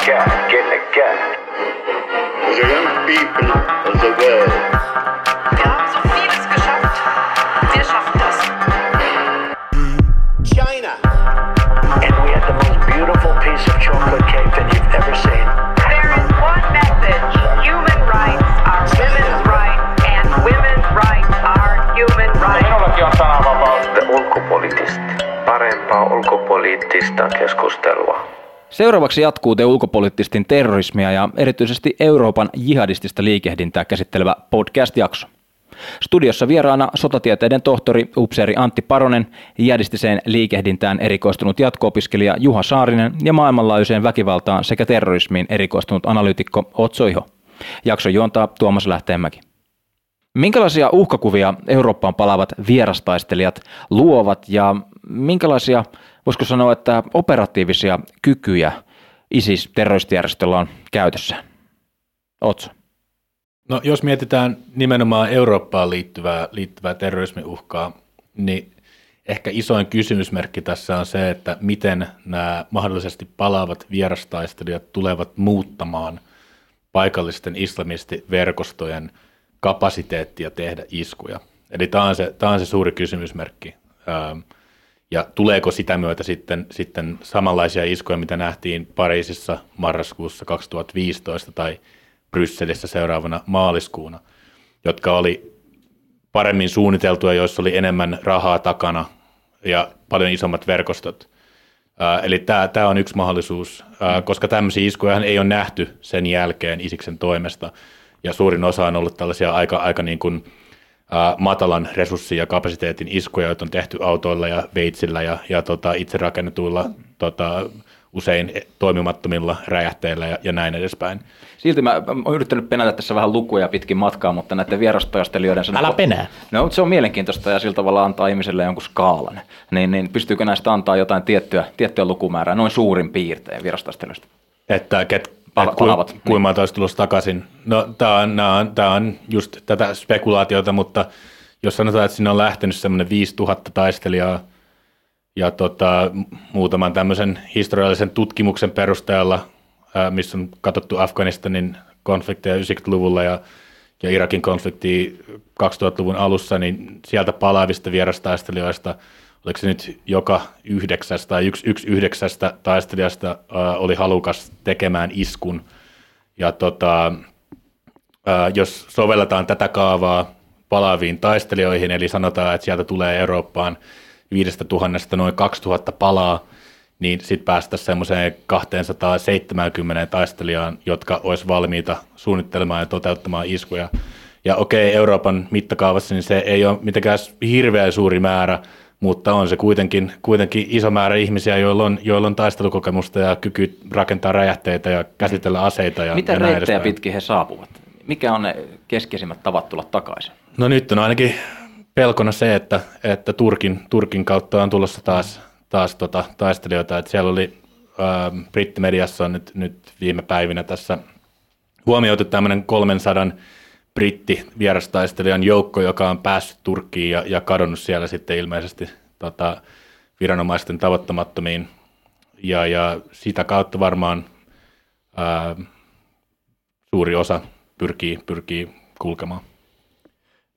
the gap, get in the gap. There's young people of the world. Seuraavaksi jatkuu te ulkopoliittistin terrorismia ja erityisesti Euroopan jihadistista liikehdintää käsittelevä podcast-jakso. Studiossa vieraana sotatieteiden tohtori upseeri Antti Paronen, jihadistiseen liikehdintään erikoistunut jatko-opiskelija Juha Saarinen ja maailmanlaajuiseen väkivaltaan sekä terrorismiin erikoistunut analyytikko Otso Iho. Jakso juontaa Tuomas Lähteenmäki. Minkälaisia uhkakuvia Eurooppaan palaavat vierastaistelijat luovat ja minkälaisia, voisiko sanoa, että operatiivisia kykyjä ISIS-terroristijärjestöllä on käytössä? Otso. No jos mietitään nimenomaan Eurooppaan liittyvää, liittyvää terrorismiuhkaa, niin ehkä isoin kysymysmerkki tässä on se, että miten nämä mahdollisesti palaavat vierastaistelijat tulevat muuttamaan paikallisten islamistiverkostojen kapasiteettia tehdä iskuja. Eli tämä on se, tämä on se suuri kysymysmerkki. Ähm, Ja tuleeko sitä myötä sitten, sitten samanlaisia iskuja, mitä nähtiin Pariisissa marraskuussa 2015 tai Brysselissä seuraavana maaliskuuna, jotka oli paremmin suunniteltuja, joissa oli enemmän rahaa takana ja paljon isommat verkostot. Eli tämä, tämä on yksi mahdollisuus, koska tämmöisiä iskuja ei ole nähty sen jälkeen Isiksen toimesta, ja suurin osa on ollut tällaisia aika, aika niin kuin, matalan resurssin ja kapasiteetin iskuja, joita on tehty autoilla ja veitsillä ja, ja tota, itse rakennetuilla tota, usein toimimattomilla räjähteillä ja, ja näin edespäin. Silti mä oon yrittänyt penätä tässä vähän lukuja pitkin matkaa, mutta näiden vierastaistelijoiden... sen- Älä penää. No, mutta se on mielenkiintoista ja sillä tavalla antaa ihmiselle jonkun skaalan. Niin, niin pystyykö näistä antaa jotain tiettyä, tiettyä lukumäärää, noin suurin piirtein vierastaistelijoista? Että ket, Pala- palavat, niin. olisi tulossa takaisin. No tämä on, nää on, tää on just tätä spekulaatiota, mutta jos sanotaan, että sinne on lähtenyt semmoinen 5000 taistelijaa ja tota, muutaman tämmöisen historiallisen tutkimuksen perusteella, ää, missä on katsottu Afganistanin konflikteja 90-luvulla ja, ja Irakin konfliktia 2000-luvun alussa, niin sieltä palaavista vierastaistelijoista, oliko se nyt joka yhdeksäs tai yksi, yksi yhdeksästä taistelijasta ää, oli halukas tekemään iskun. Ja tota, ää, jos sovelletaan tätä kaavaa palaaviin taistelijoihin, eli sanotaan, että sieltä tulee Eurooppaan viidestä tuhannesta noin 2000 palaa, niin sitten päästäisiin semmoiseen 270 taistelijaan, jotka olisi valmiita suunnittelemaan ja toteuttamaan iskuja. Ja okei, Euroopan mittakaavassa niin se ei ole mitenkään hirveän suuri määrä, mutta on se kuitenkin, kuitenkin iso määrä ihmisiä, joilla on, joilla on taistelukokemusta ja kyky rakentaa räjähteitä ja käsitellä aseita ja, Mitä ja reittejä edespäin. pitkin he saapuvat? Mikä on ne keskeisimmät tavat tulla takaisin? No nyt on ainakin pelkona se, että, että Turkin, Turkin kautta on tulossa taas, taas tota, taistelijoita. Että siellä oli ää, brittimediassa on nyt, nyt viime päivinä tässä huomioitu tämmöinen 300 britti vierastaistelijan joukko, joka on päässyt Turkkiin ja, ja kadonnut siellä sitten ilmeisesti tota, viranomaisten tavoittamattomiin. Ja, ja sitä kautta varmaan ää, suuri osa pyrkii, pyrkii kulkemaan.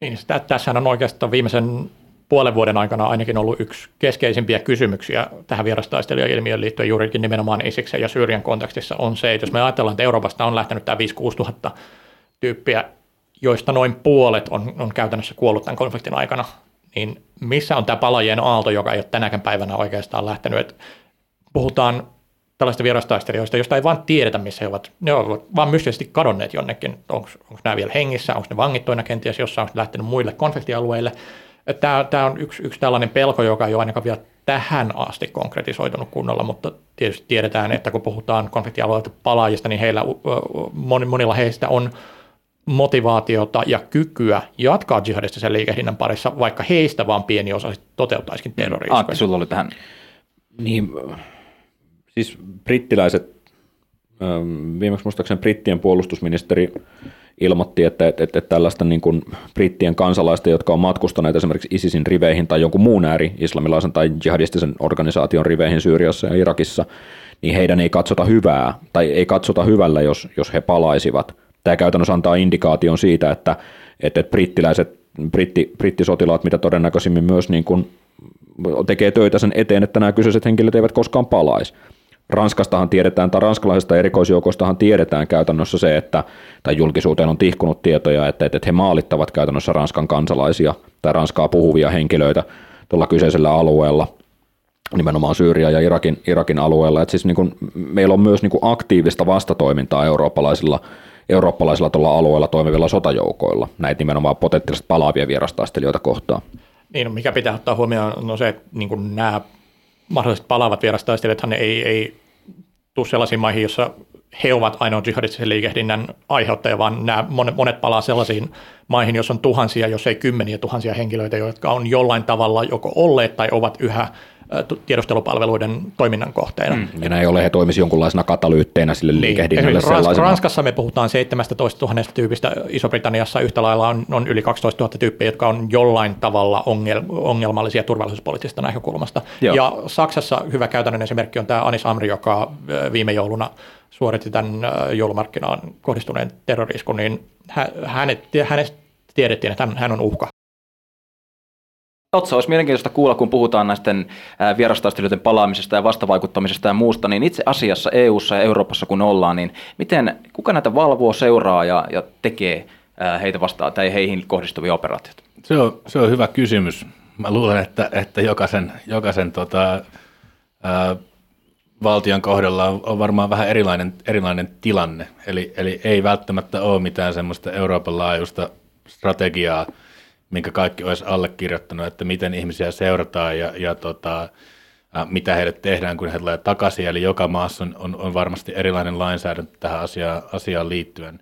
Niin, sitä, tässähän on oikeastaan viimeisen puolen vuoden aikana ainakin ollut yksi keskeisimpiä kysymyksiä tähän vierastaistelijailmiöön liittyen juurikin nimenomaan Isiksen ja Syyrian kontekstissa on se, että jos me ajatellaan, että Euroopasta on lähtenyt tämä 5-6 tuhatta tyyppiä, joista noin puolet on, on käytännössä kuollut tämän konfliktin aikana, niin missä on tämä palajien aalto, joka ei ole tänäkään päivänä oikeastaan lähtenyt, että puhutaan tällaista vierastaistelijoista, joista ei vaan tiedetä, missä he ovat. Ne ovat vaan mystisesti kadonneet jonnekin. Onko nämä vielä hengissä, onko ne vangittuina kenties jossain, onko lähtenyt muille konfliktialueille. Tämä, tämä on yksi, yksi tällainen pelko, joka ei ole ainakaan vielä tähän asti konkretisoitunut kunnolla, mutta tietysti tiedetään, että kun puhutaan konfliktialueilta palaajista, niin heillä, moni- monilla heistä on motivaatiota ja kykyä jatkaa jihadistisen liikehdinnän parissa, vaikka heistä vaan pieni osa toteuttaisikin terrori Antti, sulla oli tähän Niin, siis brittiläiset, ähm, viimeksi muistaakseni brittien puolustusministeri ilmoitti, että, että, että tällaista niin kuin brittien kansalaista, jotka on matkustaneet esimerkiksi ISISin riveihin tai jonkun muun ääri, islamilaisen tai jihadistisen organisaation riveihin Syyriassa ja Irakissa, niin heidän ei katsota hyvää tai ei katsota hyvällä, jos, jos he palaisivat. Tämä käytännössä antaa indikaation siitä, että, että brittiläiset, britti, brittisotilaat, mitä todennäköisimmin myös niin kuin tekee töitä sen eteen, että nämä kyseiset henkilöt eivät koskaan palaisi. Ranskastahan tiedetään, tai ranskalaisista erikoisjoukoistahan tiedetään käytännössä se, että, tai julkisuuteen on tihkunut tietoja, että, että he maalittavat käytännössä Ranskan kansalaisia tai Ranskaa puhuvia henkilöitä tuolla kyseisellä alueella, nimenomaan Syyria ja Irakin, Irakin alueella. että siis niin kuin, meillä on myös niin aktiivista vastatoimintaa eurooppalaisilla, eurooppalaisilla tuolla alueella toimivilla sotajoukoilla, näitä nimenomaan potentiaalisesti palaavia vierastaistelijoita kohtaan. Niin, no mikä pitää ottaa huomioon, no se, että niin nämä mahdollisesti palaavat vierastaistelijathan ei, ei tule sellaisiin maihin, jossa he ovat ainoa jihadistisen liikehdinnän aiheuttaja, vaan nämä monet, monet palaa sellaisiin maihin, jos on tuhansia, jos ei kymmeniä tuhansia henkilöitä, jotka on jollain tavalla joko olleet tai ovat yhä tiedustelupalveluiden toiminnan kohteena. Mm. Ja näin ole he toimisi jonkunlaisena katalyytteinä sille niin. liikehdinnälle Rans- Ranskassa me puhutaan 17 000 tyypistä, Iso-Britanniassa yhtä lailla on, on yli 12 000 tyyppiä, jotka on jollain tavalla ongel- ongelmallisia turvallisuuspoliittisesta näkökulmasta. Joo. Ja Saksassa hyvä käytännön esimerkki on tämä Anis Amri, joka viime jouluna suoritti tämän joulumarkkinaan kohdistuneen terroriskun, niin hänet, hänestä tiedettiin, että hän on uhka Otsa, olisi mielenkiintoista kuulla, kun puhutaan näisten vierastaistelijoiden palaamisesta ja vastavaikuttamisesta ja muusta, niin itse asiassa EU:ssa ja Euroopassa kun ollaan, niin miten, kuka näitä valvoo, seuraa ja, ja tekee heitä vastaan tai heihin kohdistuvia operaatioita? Se on, se on hyvä kysymys. Mä luulen, että, että jokaisen, jokaisen tota, ää, valtion kohdalla on, on varmaan vähän erilainen, erilainen tilanne. Eli, eli ei välttämättä ole mitään semmoista Euroopan laajuista strategiaa, minkä kaikki olisi allekirjoittanut, että miten ihmisiä seurataan ja, ja tota, mitä heille tehdään, kun he tulee takaisin. Eli joka maassa on, on, on varmasti erilainen lainsäädäntö tähän asiaan, asiaan liittyen.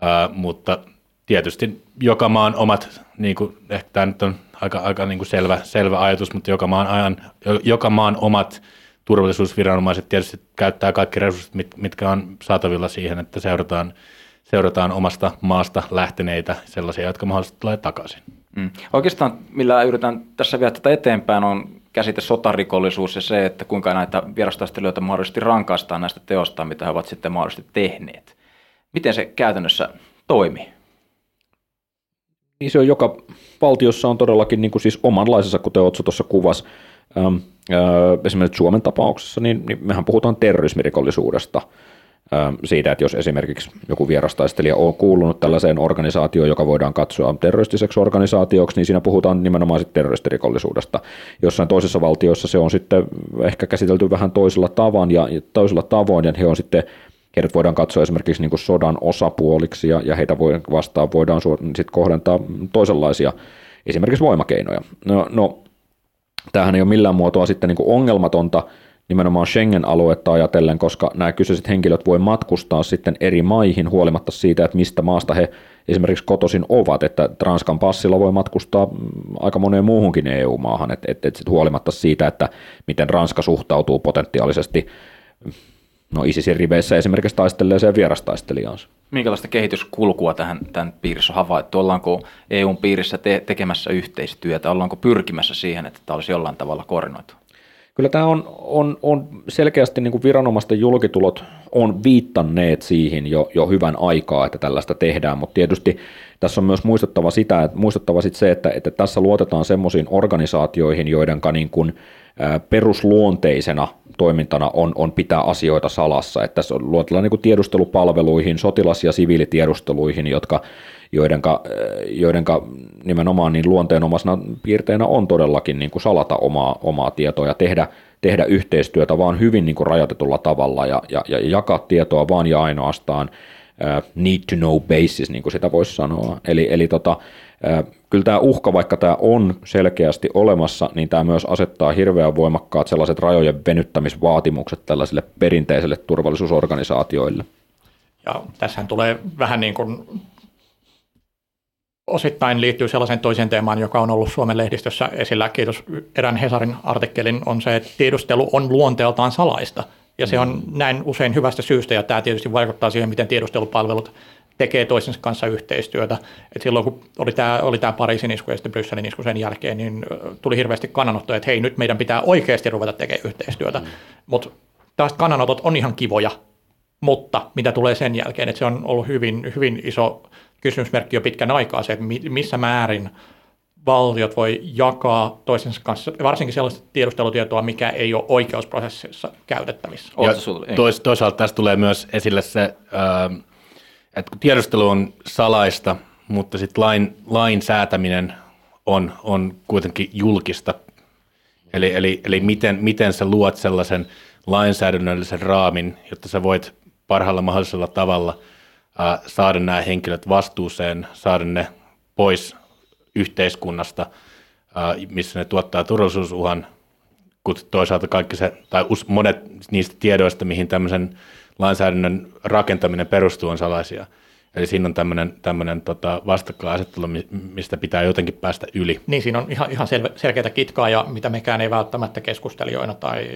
Ää, mutta tietysti joka maan omat, niin kuin, ehkä tämä nyt on aika, aika niin kuin selvä, selvä ajatus, mutta joka maan, ajan, joka maan omat turvallisuusviranomaiset tietysti käyttää kaikki resurssit, mitkä on saatavilla siihen, että seurataan – seurataan omasta maasta lähteneitä, sellaisia, jotka mahdollisesti tulee takaisin. Mm. Oikeastaan millä yritän tässä vielä tätä eteenpäin on käsite sotarikollisuus ja se, että kuinka näitä vierastaistelijoita mahdollisesti rankaistaan näistä teosta, mitä he ovat sitten mahdollisesti tehneet. Miten se käytännössä toimii? Niin se on joka valtiossa on todellakin niin kuin siis omanlaisessa, kuten Otso tuossa. Ähm, äh, esimerkiksi Suomen tapauksessa, niin, niin mehän puhutaan terrorismirikollisuudesta – siitä, että jos esimerkiksi joku vierastaistelija on kuulunut tällaiseen organisaatioon, joka voidaan katsoa terroristiseksi organisaatioksi, niin siinä puhutaan nimenomaan sitten terroristirikollisuudesta. Jossain toisessa valtiossa se on sitten ehkä käsitelty vähän toisella tavan ja toisella tavoin, ja he on sitten heidät voidaan katsoa esimerkiksi niin kuin sodan osapuoliksi ja, ja heitä voi, vastaan voidaan sitten kohdentaa toisenlaisia esimerkiksi voimakeinoja. No, no tämähän ei ole millään muotoa sitten niin kuin ongelmatonta, nimenomaan Schengen-aluetta ajatellen, koska nämä kyseiset henkilöt voi matkustaa sitten eri maihin huolimatta siitä, että mistä maasta he esimerkiksi kotosin ovat, että Ranskan passilla voi matkustaa aika moneen muuhunkin EU-maahan, että et, et huolimatta siitä, että miten Ranska suhtautuu potentiaalisesti no ISISin riveissä esimerkiksi taistelleeseen vierastaistelijaansa. Minkälaista kehityskulkua tähän tämän piirissä on havaittu? Ollaanko EUn piirissä te- tekemässä yhteistyötä? Ollaanko pyrkimässä siihen, että tämä olisi jollain tavalla koordinoitu? Kyllä tämä on, on, on selkeästi niin kuin viranomaisten julkitulot on viittanneet siihen jo, jo hyvän aikaa, että tällaista tehdään, mutta tietysti tässä on myös muistettava sitä, että muistettava sit se, että, että tässä luotetaan semmoisiin organisaatioihin, joiden niin kuin, perusluonteisena toimintana on, on pitää asioita salassa. Että tässä luotellaan niin kuin tiedustelupalveluihin, sotilas- ja siviilitiedusteluihin, jotka joidenka, joidenka nimenomaan niin luonteenomaisena piirteinä on todellakin niin kuin salata omaa, omaa tietoa ja tehdä, tehdä yhteistyötä vaan hyvin niin kuin rajoitetulla tavalla ja, ja, ja jakaa tietoa vaan ja ainoastaan need to know basis, niin kuin sitä voisi sanoa. Eli, eli tota, uh, kyllä tämä uhka, vaikka tämä on selkeästi olemassa, niin tämä myös asettaa hirveän voimakkaat sellaiset rajojen venyttämisvaatimukset tällaisille perinteisille turvallisuusorganisaatioille. Ja tässähän tulee vähän niin kuin osittain liittyy sellaisen toiseen teemaan, joka on ollut Suomen lehdistössä esillä, kiitos erään Hesarin artikkelin, on se, että tiedustelu on luonteeltaan salaista. Ja se on näin usein hyvästä syystä, ja tämä tietysti vaikuttaa siihen, miten tiedustelupalvelut tekee toisensa kanssa yhteistyötä. Et silloin kun oli tämä, oli tämä Pariisin isku ja sitten Brysselin isku sen jälkeen, niin tuli hirveästi kannanottoja, että hei nyt meidän pitää oikeasti ruveta tekemään yhteistyötä. Mm. Mutta tällaiset kannanotot on ihan kivoja, mutta mitä tulee sen jälkeen, että se on ollut hyvin, hyvin iso kysymysmerkki jo pitkän aikaa se, että mi- missä määrin valtiot voi jakaa toisensa kanssa, varsinkin sellaista tiedustelutietoa, mikä ei ole oikeusprosessissa käytettävissä. Ja tois, toisaalta tässä tulee myös esille se, ää, että kun tiedustelu on salaista, mutta sitten lain, lain säätäminen on, on kuitenkin julkista. Eli, eli, eli miten, miten sä luot sellaisen lainsäädännöllisen raamin, jotta sä voit parhaalla mahdollisella tavalla ää, saada nämä henkilöt vastuuseen, saada ne pois yhteiskunnasta, ää, missä ne tuottaa turvallisuusuhan, kun toisaalta kaikki se, tai monet niistä tiedoista, mihin tämmöisen lainsäädännön rakentaminen perustuu, on salaisia. Eli siinä on tämmöinen, tämmöinen tota vastakkainasettelu, mi- mistä pitää jotenkin päästä yli. Niin siinä on ihan, ihan selve, selkeää kitkaa ja mitä mekään ei välttämättä keskustelijoina tai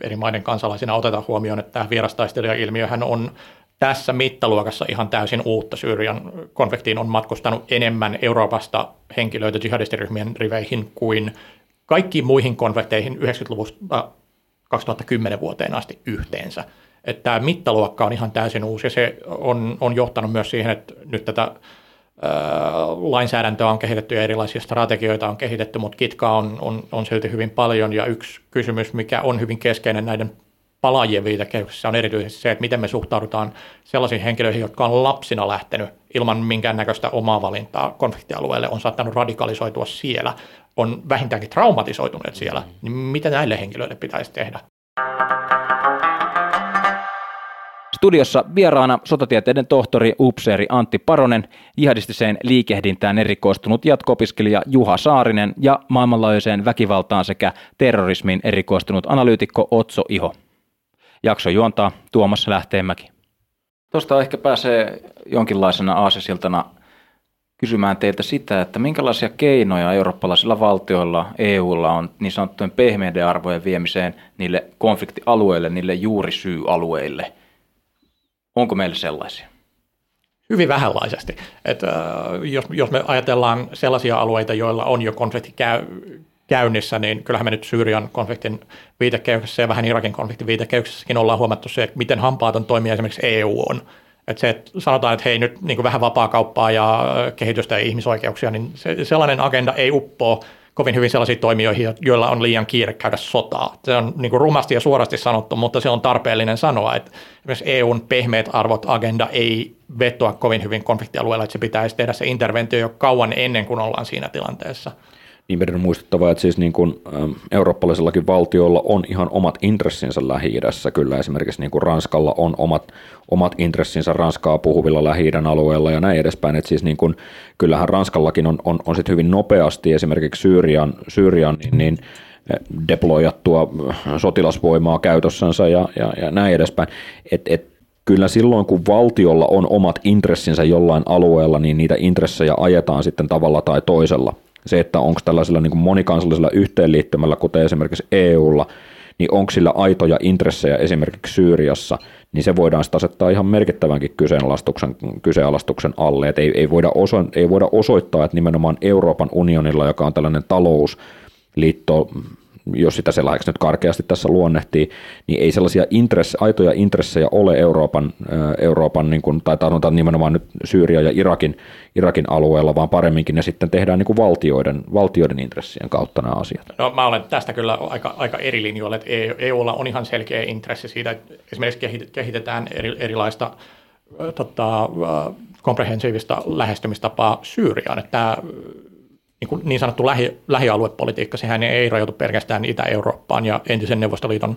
eri maiden kansalaisina oteta huomioon, että tämä vierastaistelijailmiöhän on tässä mittaluokassa ihan täysin uutta. Syyrian konfliktiin on matkustanut enemmän Euroopasta henkilöitä jihadistiryhmien riveihin kuin kaikkiin muihin konflikteihin 90-luvusta 2010 vuoteen asti yhteensä. Että tämä mittaluokka on ihan täysin uusi ja se on, on johtanut myös siihen, että nyt tätä ää, lainsäädäntöä on kehitetty ja erilaisia strategioita on kehitetty, mutta kitkaa on, on, on silti hyvin paljon ja yksi kysymys, mikä on hyvin keskeinen näiden palaajien viitekehyksessä on erityisesti se, että miten me suhtaudutaan sellaisiin henkilöihin, jotka on lapsina lähtenyt ilman minkäännäköistä omaa valintaa konfliktialueelle, on saattanut radikalisoitua siellä, on vähintäänkin traumatisoituneet siellä, niin mitä näille henkilöille pitäisi tehdä? Studiossa vieraana sotatieteiden tohtori upseeri Antti Paronen, jihadistiseen liikehdintään erikoistunut jatko-opiskelija Juha Saarinen ja maailmanlaajuiseen väkivaltaan sekä terrorismiin erikoistunut analyytikko Otso Iho. Jakso juontaa Tuomas Lähteenmäki. Tuosta ehkä pääsee jonkinlaisena aasisiltana kysymään teiltä sitä, että minkälaisia keinoja eurooppalaisilla valtioilla, EUlla on niin sanottujen pehmeiden arvojen viemiseen niille konfliktialueille, niille juurisyyalueille. Onko meillä sellaisia? Hyvin vähänlaisesti. Et, äh, jos, jos me ajatellaan sellaisia alueita, joilla on jo konflikti käy, käynnissä, niin kyllähän me nyt Syyrian konfliktin viitekehyksessä ja vähän Irakin konfliktin viitekehyksessäkin ollaan huomattu se, että miten hampaaton toimija esimerkiksi EU on. Et se, että sanotaan, että hei nyt niin vähän vapaa kauppaa ja kehitystä ja ihmisoikeuksia, niin se, sellainen agenda ei uppoa kovin hyvin sellaisiin toimijoihin, joilla on liian kiire käydä sotaa. Se on niin kuin rumasti ja suorasti sanottu, mutta se on tarpeellinen sanoa, että myös EUn pehmeät arvot agenda ei vetoa kovin hyvin konfliktialueella, että se pitäisi tehdä se interventio jo kauan ennen kuin ollaan siinä tilanteessa. Niin meidän on muistettava, että siis niin kuin, äm, eurooppalaisillakin valtioilla on ihan omat intressinsä lähi Kyllä esimerkiksi niin kuin Ranskalla on omat, omat intressinsä Ranskaa puhuvilla lähi alueella ja näin edespäin. Että siis niin kuin, kyllähän Ranskallakin on, on, on sit hyvin nopeasti esimerkiksi Syyrian, Syyrian niin, niin deployattua sotilasvoimaa käytössänsä ja, ja, ja näin edespäin. Et, et, kyllä silloin, kun valtiolla on omat intressinsä jollain alueella, niin niitä intressejä ajetaan sitten tavalla tai toisella. Se, että onko tällaisella niin kuin monikansallisella yhteenliittymällä, kuten esimerkiksi EUlla, niin onko sillä aitoja intressejä esimerkiksi Syyriassa, niin se voidaan sitten asettaa ihan merkittävänkin kyseenalaistuksen, kyseenalaistuksen alle. Et ei, ei, voida oso, ei voida osoittaa, että nimenomaan Euroopan unionilla, joka on tällainen talousliitto, jos sitä sellaiseksi nyt karkeasti tässä luonnehtii, niin ei sellaisia intresse, aitoja intressejä ole Euroopan, Euroopan niin kuin, tai sanotaan nimenomaan nyt Syyria ja Irakin, Irakin alueella, vaan paremminkin ne sitten tehdään niin kuin valtioiden, valtioiden intressien kautta nämä asiat. No mä olen tästä kyllä aika, aika eri linjoilla, että EUlla on ihan selkeä intressi siitä, että esimerkiksi kehitetään eri, erilaista tota, komprehensiivista lähestymistapaa Syyriaan, että tämä niin, kuin niin sanottu lähi, lähialuepolitiikka, sehän ei rajoitu pelkästään Itä-Eurooppaan ja entisen Neuvostoliiton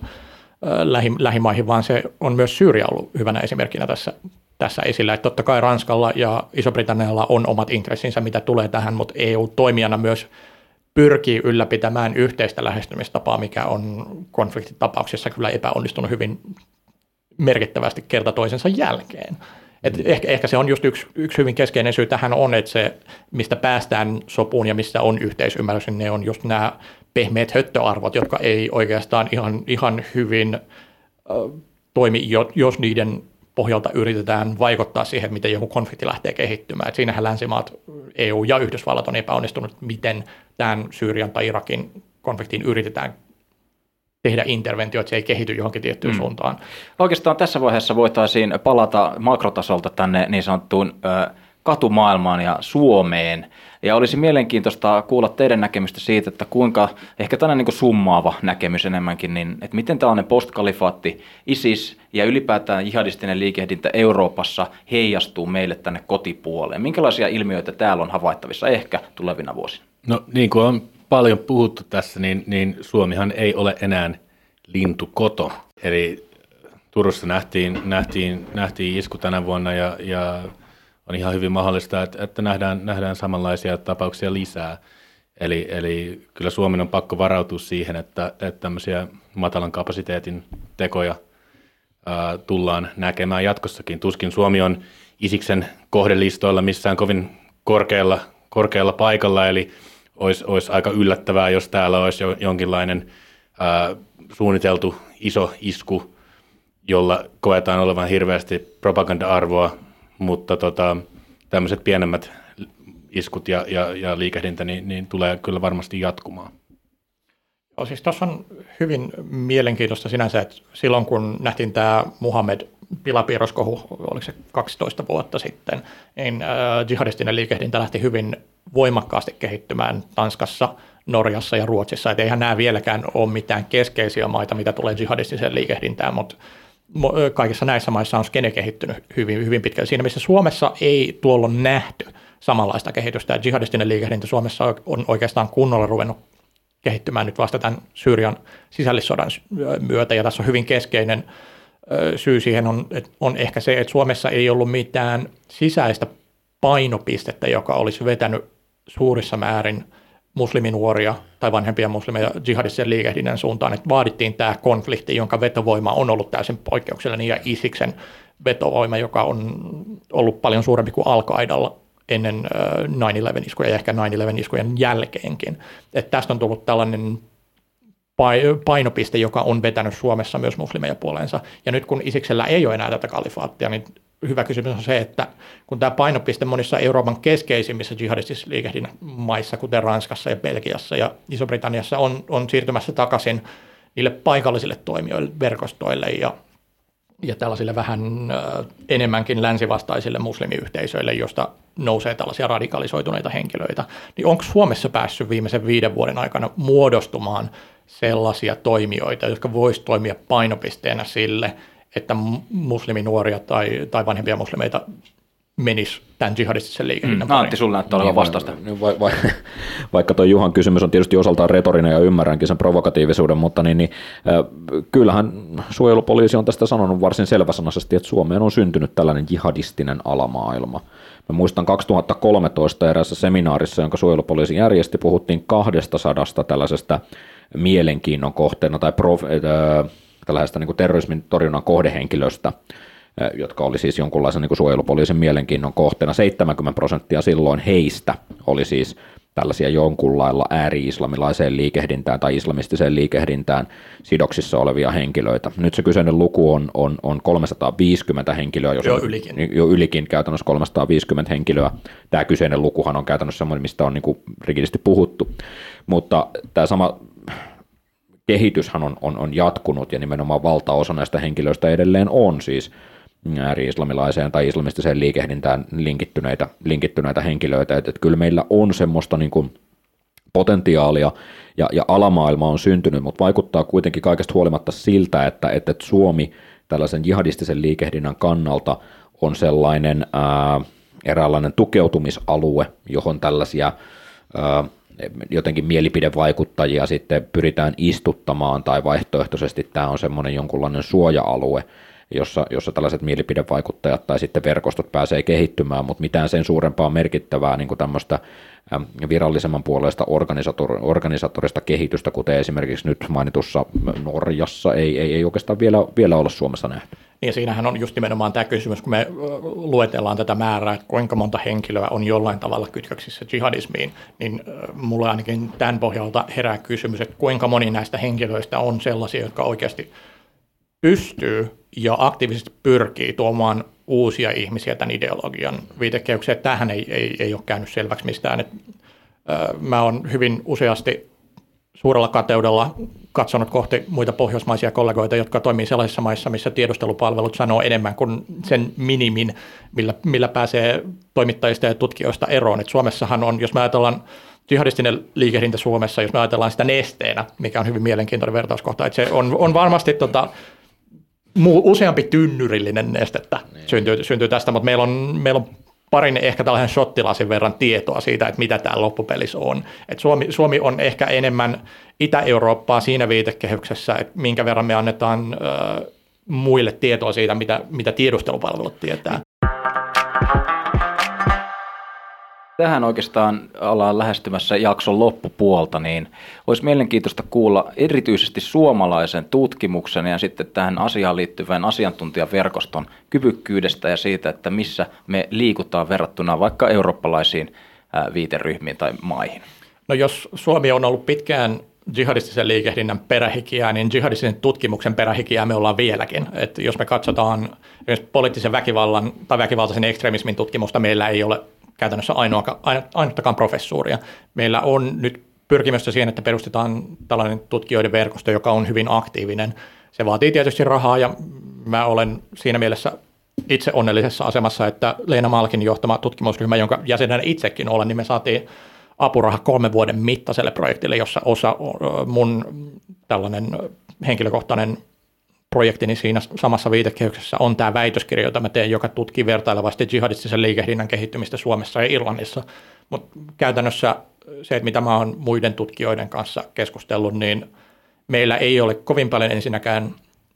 lähi, lähimaihin, vaan se on myös Syyria ollut hyvänä esimerkkinä tässä, tässä esillä. Että totta kai Ranskalla ja Iso-Britannialla on omat intressinsä, mitä tulee tähän, mutta EU-toimijana myös pyrkii ylläpitämään yhteistä lähestymistapaa, mikä on konfliktitapauksissa kyllä epäonnistunut hyvin merkittävästi kerta toisensa jälkeen. Et ehkä, ehkä se on just yksi, yksi hyvin keskeinen syy tähän on, että se, mistä päästään sopuun ja missä on yhteisymmärrys, niin ne on just nämä pehmeät höttöarvot, jotka ei oikeastaan ihan, ihan hyvin äh, toimi, jos niiden pohjalta yritetään vaikuttaa siihen, miten joku konflikti lähtee kehittymään. Et siinähän länsimaat, EU ja Yhdysvallat on epäonnistunut, miten tämän Syyrian tai Irakin konfliktiin yritetään tehdä interventio, että se ei kehity johonkin tiettyyn mm. suuntaan. Oikeastaan tässä vaiheessa voitaisiin palata makrotasolta tänne niin sanottuun ö, katumaailmaan ja Suomeen. Ja olisi mielenkiintoista kuulla teidän näkemystä siitä, että kuinka, ehkä tällainen niin summaava näkemys enemmänkin, niin että miten tällainen postkalifaatti, ISIS ja ylipäätään jihadistinen liikehdintä Euroopassa heijastuu meille tänne kotipuoleen. Minkälaisia ilmiöitä täällä on havaittavissa ehkä tulevina vuosina? No niin kuin on paljon puhuttu tässä, niin, niin Suomihan ei ole enää lintukoto. Eli Turussa nähtiin, nähtiin, nähtiin isku tänä vuonna ja, ja on ihan hyvin mahdollista, että, että nähdään, nähdään samanlaisia tapauksia lisää. Eli, eli kyllä Suomen on pakko varautua siihen, että, että tämmöisiä matalan kapasiteetin tekoja ää, tullaan näkemään jatkossakin. Tuskin Suomi on Isiksen kohdelistoilla missään kovin korkealla, korkealla paikalla, eli olisi, olisi aika yllättävää, jos täällä olisi jo jonkinlainen ää, suunniteltu iso isku, jolla koetaan olevan hirveästi propaganda-arvoa, mutta tota, tämmöiset pienemmät iskut ja, ja, ja liikehdintä niin, niin tulee kyllä varmasti jatkumaan. Joo, siis tuossa on hyvin mielenkiintoista sinänsä, että silloin kun nähtiin tämä Muhammed pilapiirroskohu, oliko se 12 vuotta sitten, niin äh, jihadistinen liikehdintä lähti hyvin voimakkaasti kehittymään Tanskassa, Norjassa ja Ruotsissa. Et eihän nämä vieläkään ole mitään keskeisiä maita, mitä tulee jihadistiseen liikehdintään, mutta kaikissa näissä maissa on skene kehittynyt hyvin, hyvin pitkälle. Siinä missä Suomessa ei tuolloin nähty samanlaista kehitystä, jihadistinen liikehdintä Suomessa on oikeastaan kunnolla ruvennut kehittymään nyt vasta tämän Syyrian sisällissodan myötä, ja tässä on hyvin keskeinen syy siihen on, on ehkä se, että Suomessa ei ollut mitään sisäistä painopistettä, joka olisi vetänyt suurissa määrin musliminuoria tai vanhempia muslimeja jihadistisen liikehdinnän suuntaan, että vaadittiin tämä konflikti, jonka vetovoima on ollut täysin poikkeuksellinen, ja Isiksen vetovoima, joka on ollut paljon suurempi kuin Al-Qaidalla ennen 9-11-iskuja ja ehkä 9-11-iskujen jälkeenkin. Että tästä on tullut tällainen painopiste, joka on vetänyt Suomessa myös muslimeja puoleensa. Ja nyt kun Isiksellä ei ole enää tätä kalifaattia, niin hyvä kysymys on se, että kun tämä painopiste monissa Euroopan keskeisimmissä jihadistisissa liikehdinnän maissa, kuten Ranskassa ja Belgiassa ja Iso-Britanniassa, on, on siirtymässä takaisin niille paikallisille toimijoille, verkostoille ja, ja tällaisille vähän enemmänkin länsivastaisille muslimiyhteisöille, josta nousee tällaisia radikalisoituneita henkilöitä, niin onko Suomessa päässyt viimeisen viiden vuoden aikana muodostumaan sellaisia toimijoita, jotka voisivat toimia painopisteenä sille, että musliminuoria tai, tai vanhempia muslimeita menisi tämän jihadistisen liikehdinnän mm. Antti, sulla näyttää olevan niin, vastausta. Niin, va, va, vaikka tuo Juhan kysymys on tietysti osaltaan retorinen ja ymmärränkin sen provokatiivisuuden, mutta niin, niin, äh, kyllähän suojelupoliisi on tästä sanonut varsin selväsanaisesti, että Suomeen on syntynyt tällainen jihadistinen alamaailma. Mä muistan 2013 erässä seminaarissa, jonka suojelupoliisi järjesti, puhuttiin 200 tällaisesta mielenkiinnon kohteena tai prof, äh, tällaisesta niin kuin terrorismin torjunnan kohdehenkilöstä, jotka oli siis jonkunlaisen niin kuin suojelupoliisin mielenkiinnon kohteena. 70 prosenttia silloin heistä oli siis tällaisia jonkunlailla ääri-islamilaiseen liikehdintään tai islamistiseen liikehdintään sidoksissa olevia henkilöitä. Nyt se kyseinen luku on, on, on 350 henkilöä, jos jo ylikin. jo ylikin käytännössä 350 henkilöä. Tämä kyseinen lukuhan on käytännössä semmoinen, mistä on niin rikidisti puhuttu. Mutta tämä sama kehityshän on, on, on jatkunut ja nimenomaan valtaosa näistä henkilöistä edelleen on siis ääri-islamilaiseen tai islamistiseen liikehdintään linkittyneitä, linkittyneitä henkilöitä, että, että kyllä meillä on semmoista niin kuin potentiaalia ja, ja alamaailma on syntynyt, mutta vaikuttaa kuitenkin kaikesta huolimatta siltä, että, että, että Suomi tällaisen jihadistisen liikehdinnän kannalta on sellainen ää, eräänlainen tukeutumisalue, johon tällaisia ää, jotenkin mielipidevaikuttajia sitten pyritään istuttamaan tai vaihtoehtoisesti tämä on semmoinen jonkunlainen suoja-alue, jossa, jossa tällaiset mielipidevaikuttajat tai sitten verkostot pääsee kehittymään, mutta mitään sen suurempaa merkittävää niin kuin tämmöistä virallisemman puolesta organisator, organisatorista kehitystä, kuten esimerkiksi nyt mainitussa Norjassa, ei, ei, ei oikeastaan vielä, vielä olla Suomessa nähty. Niin siinähän on just nimenomaan tämä kysymys, kun me luetellaan tätä määrää, että kuinka monta henkilöä on jollain tavalla kytköksissä jihadismiin, niin mulle ainakin tämän pohjalta herää kysymys, että kuinka moni näistä henkilöistä on sellaisia, jotka oikeasti pystyy ja aktiivisesti pyrkii tuomaan uusia ihmisiä tämän ideologian viitekehykseen. Tähän ei, ei, ei ole käynyt selväksi mistään. Et, ö, mä oon hyvin useasti suurella kateudella katsonut kohti muita pohjoismaisia kollegoita, jotka toimii sellaisissa maissa, missä tiedustelupalvelut sanoo enemmän kuin sen minimin, millä, millä pääsee toimittajista ja tutkijoista eroon. Et Suomessahan on, jos me ajatellaan jihadistinen liikehdintä Suomessa, jos me ajatellaan sitä nesteenä, mikä on hyvin mielenkiintoinen vertauskohta, että se on, on varmasti tota, muu, useampi tynnyrillinen nestettä niin. syntyy, syntyy tästä, mutta meillä on, meillä on parin ehkä tällaisen shottilasin verran tietoa siitä, että mitä tämä loppupelissä on. Et Suomi, Suomi on ehkä enemmän Itä-Eurooppaa siinä viitekehyksessä, että minkä verran me annetaan ö, muille tietoa siitä, mitä, mitä tiedustelupalvelut tietää. Tähän oikeastaan ollaan lähestymässä jakson loppupuolta, niin olisi mielenkiintoista kuulla erityisesti suomalaisen tutkimuksen ja sitten tähän asiaan liittyvän asiantuntijaverkoston kyvykkyydestä ja siitä, että missä me liikutaan verrattuna vaikka eurooppalaisiin viiteryhmiin tai maihin. No jos Suomi on ollut pitkään jihadistisen liikehdinnän perähikiä, niin jihadistisen tutkimuksen perähikiä me ollaan vieläkin. Et jos me katsotaan poliittisen väkivallan tai väkivaltaisen ekstremismin tutkimusta, meillä ei ole käytännössä ainoa, ainuttakaan professuuria. Meillä on nyt pyrkimystä siihen, että perustetaan tällainen tutkijoiden verkosto, joka on hyvin aktiivinen. Se vaatii tietysti rahaa ja mä olen siinä mielessä itse onnellisessa asemassa, että Leena Malkin johtama tutkimusryhmä, jonka jäsenenä itsekin olen, niin me saatiin apuraha kolmen vuoden mittaiselle projektille, jossa osa mun tällainen henkilökohtainen projektini siinä samassa viitekehyksessä on tämä väitöskirja, jota mä teen, joka tutkii vertailevasti jihadistisen liikehdinnän kehittymistä Suomessa ja Irlannissa. Mutta käytännössä se, että mitä mä oon muiden tutkijoiden kanssa keskustellut, niin meillä ei ole kovin paljon ensinnäkään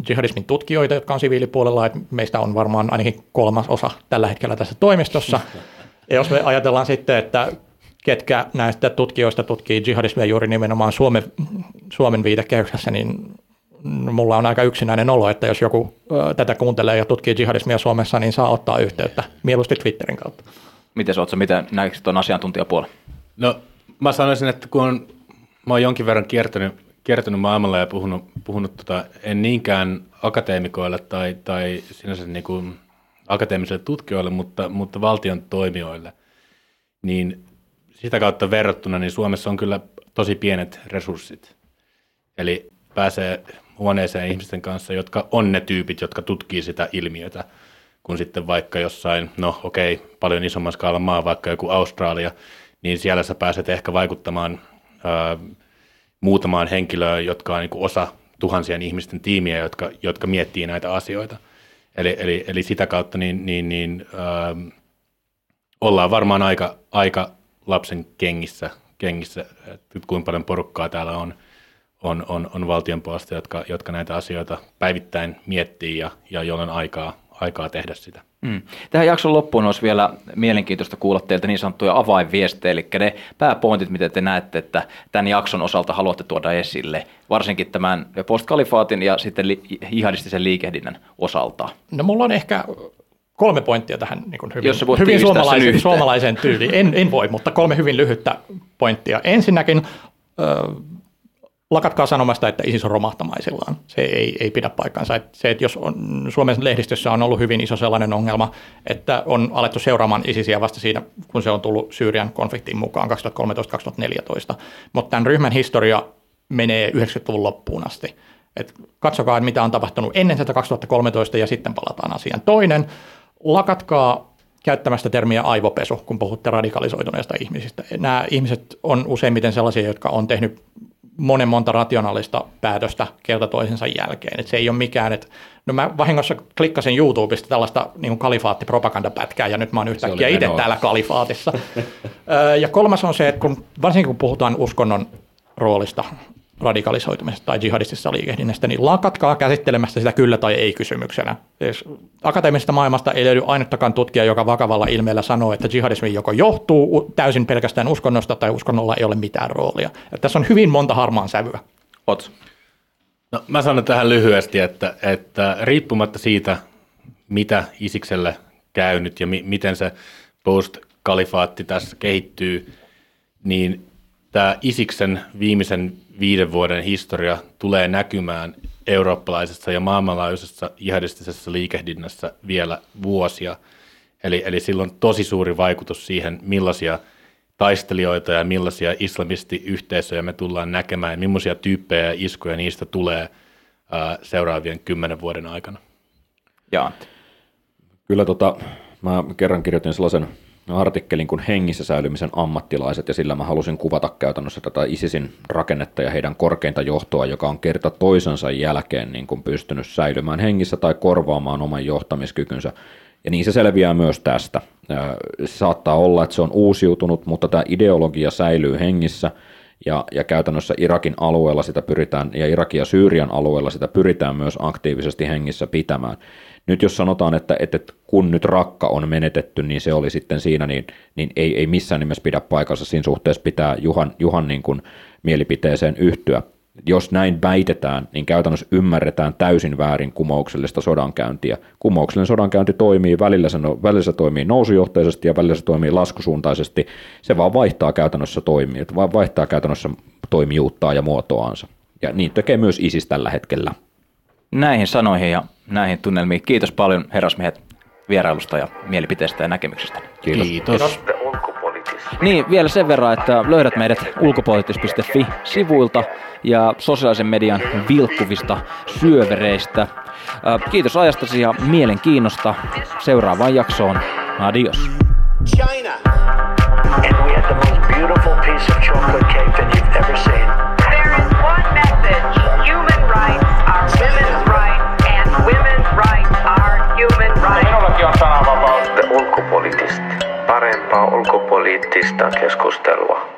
jihadismin tutkijoita, jotka on siviilipuolella, että meistä on varmaan ainakin kolmas osa tällä hetkellä tässä toimistossa. Ja jos me ajatellaan sitten, että ketkä näistä tutkijoista tutkii jihadismia juuri nimenomaan Suomen, Suomen viitekehyksessä, niin mulla on aika yksinäinen olo, että jos joku ö, tätä kuuntelee ja tutkii jihadismia Suomessa, niin saa ottaa yhteyttä, mieluusti Twitterin kautta. Miten sä miten näikö tuon asiantuntijapuolen? No mä sanoisin, että kun on, mä oon jonkin verran kiertänyt, kiertänyt maailmalla ja puhunut, puhunut tota, en niinkään akateemikoille tai, tai sinänsä niin kuin akateemisille tutkijoille, mutta, mutta valtion toimijoille, niin sitä kautta verrattuna, niin Suomessa on kyllä tosi pienet resurssit. Eli pääsee huoneeseen ihmisten kanssa, jotka on ne tyypit, jotka tutkii sitä ilmiötä, kun sitten vaikka jossain, no okei, okay, paljon isomman skaalan maa, vaikka joku Australia, niin siellä sä pääset ehkä vaikuttamaan ää, muutamaan henkilöön, jotka on niin osa tuhansien ihmisten tiimiä, jotka, jotka miettii näitä asioita. Eli, eli, eli sitä kautta niin, niin, niin ää, ollaan varmaan aika, aika lapsen kengissä, kengissä että kuinka paljon porukkaa täällä on – on, on, on valtion puolesta, jotka, jotka näitä asioita päivittäin miettii ja, ja joilla on aikaa, aikaa tehdä sitä. Mm. Tähän jakson loppuun olisi vielä mielenkiintoista kuulla teiltä niin sanottuja avainviestejä, eli ne pääpointit, mitä te näette, että tämän jakson osalta haluatte tuoda esille, varsinkin tämän postkalifaatin ja sitten li- jihadistisen liikehdinnän osalta. No mulla on ehkä kolme pointtia tähän niin kuin hyvin, hyvin suomalaisen, suomalaiseen tyyliin. En, en voi, mutta kolme hyvin lyhyttä pointtia. Ensinnäkin lakatkaa sanomasta, että ISIS on romahtamaisillaan. Se ei, ei pidä paikkansa. se, että jos on, Suomen lehdistössä on ollut hyvin iso sellainen ongelma, että on alettu seuraamaan ISISiä vasta siinä, kun se on tullut Syyrian konfliktiin mukaan 2013-2014. Mutta tämän ryhmän historia menee 90-luvun loppuun asti. Et katsokaa, mitä on tapahtunut ennen tätä 2013 ja sitten palataan asiaan. Toinen, lakatkaa käyttämästä termiä aivopesu, kun puhutte radikalisoituneista ihmisistä. Nämä ihmiset on useimmiten sellaisia, jotka on tehnyt monen monta rationaalista päätöstä kerta toisensa jälkeen. Et se ei ole mikään, että no mä vahingossa klikkasin YouTubesta tällaista niin kalifaattipropagandapätkää ja nyt mä oon yhtäkkiä itse täällä kalifaatissa. ja kolmas on se, että kun, varsinkin kun puhutaan uskonnon roolista radikalisoitumisesta tai jihadistisesta liikehdinnästä, niin lakatkaa käsittelemästä sitä kyllä tai ei kysymyksenä. Siis akateemisesta maailmasta ei löydy ainuttakaan tutkija, joka vakavalla ilmeellä sanoo, että jihadismi joko johtuu täysin pelkästään uskonnosta tai uskonnolla ei ole mitään roolia. Ja tässä on hyvin monta harmaan sävyä. Ots. No, mä sanon tähän lyhyesti, että, että riippumatta siitä, mitä Isikselle käynyt ja mi- miten se post-kalifaatti tässä kehittyy, niin tämä Isiksen viimeisen viiden vuoden historia tulee näkymään eurooppalaisessa ja maailmanlaajuisessa jihadistisessa liikehdinnässä vielä vuosia. Eli, eli sillä on tosi suuri vaikutus siihen, millaisia taistelijoita ja millaisia islamistiyhteisöjä me tullaan näkemään ja millaisia tyyppejä ja iskuja niistä tulee ää, seuraavien kymmenen vuoden aikana. Ja. Kyllä tota, mä kerran kirjoitin sellaisen artikkelin kuin hengissä säilymisen ammattilaiset, ja sillä mä halusin kuvata käytännössä tätä ISISin rakennetta ja heidän korkeinta johtoa, joka on kerta toisensa jälkeen niin kuin pystynyt säilymään hengissä tai korvaamaan oman johtamiskykynsä. Ja niin se selviää myös tästä. Saattaa olla, että se on uusiutunut, mutta tämä ideologia säilyy hengissä, ja, ja käytännössä Irakin alueella sitä pyritään, ja Irakin ja Syyrian alueella sitä pyritään myös aktiivisesti hengissä pitämään. Nyt jos sanotaan, että, että kun nyt rakka on menetetty, niin se oli sitten siinä, niin, niin ei, ei missään nimessä pidä paikassa. Siinä suhteessa pitää Juhan, Juhan niin kuin mielipiteeseen yhtyä. Jos näin väitetään, niin käytännössä ymmärretään täysin väärin kumouksellista sodankäyntiä. Kumouksellinen sodankäynti toimii, välillä se, no, välillä se toimii nousujohteisesti ja välillä se toimii laskusuuntaisesti. Se vaan vaihtaa käytännössä toimia, vaihtaa käytännössä toimijuuttaa ja muotoansa. Ja niin tekee myös ISIS tällä hetkellä. Näihin sanoihin ja näihin tunnelmiin kiitos paljon herrasmiehet vierailusta ja mielipiteestä ja näkemyksestä. Kiitos. Kiitos. Niin, vielä sen verran, että löydät meidät ulkopoliittis.fi-sivuilta ja sosiaalisen median vilkkuvista syövereistä. Kiitos ajastasi ja mielenkiinnosta. Seuraavaan jaksoon. Adios. China. And we had the most beautiful piece of chocolate Parempaa ulkopoliittista keskustelua.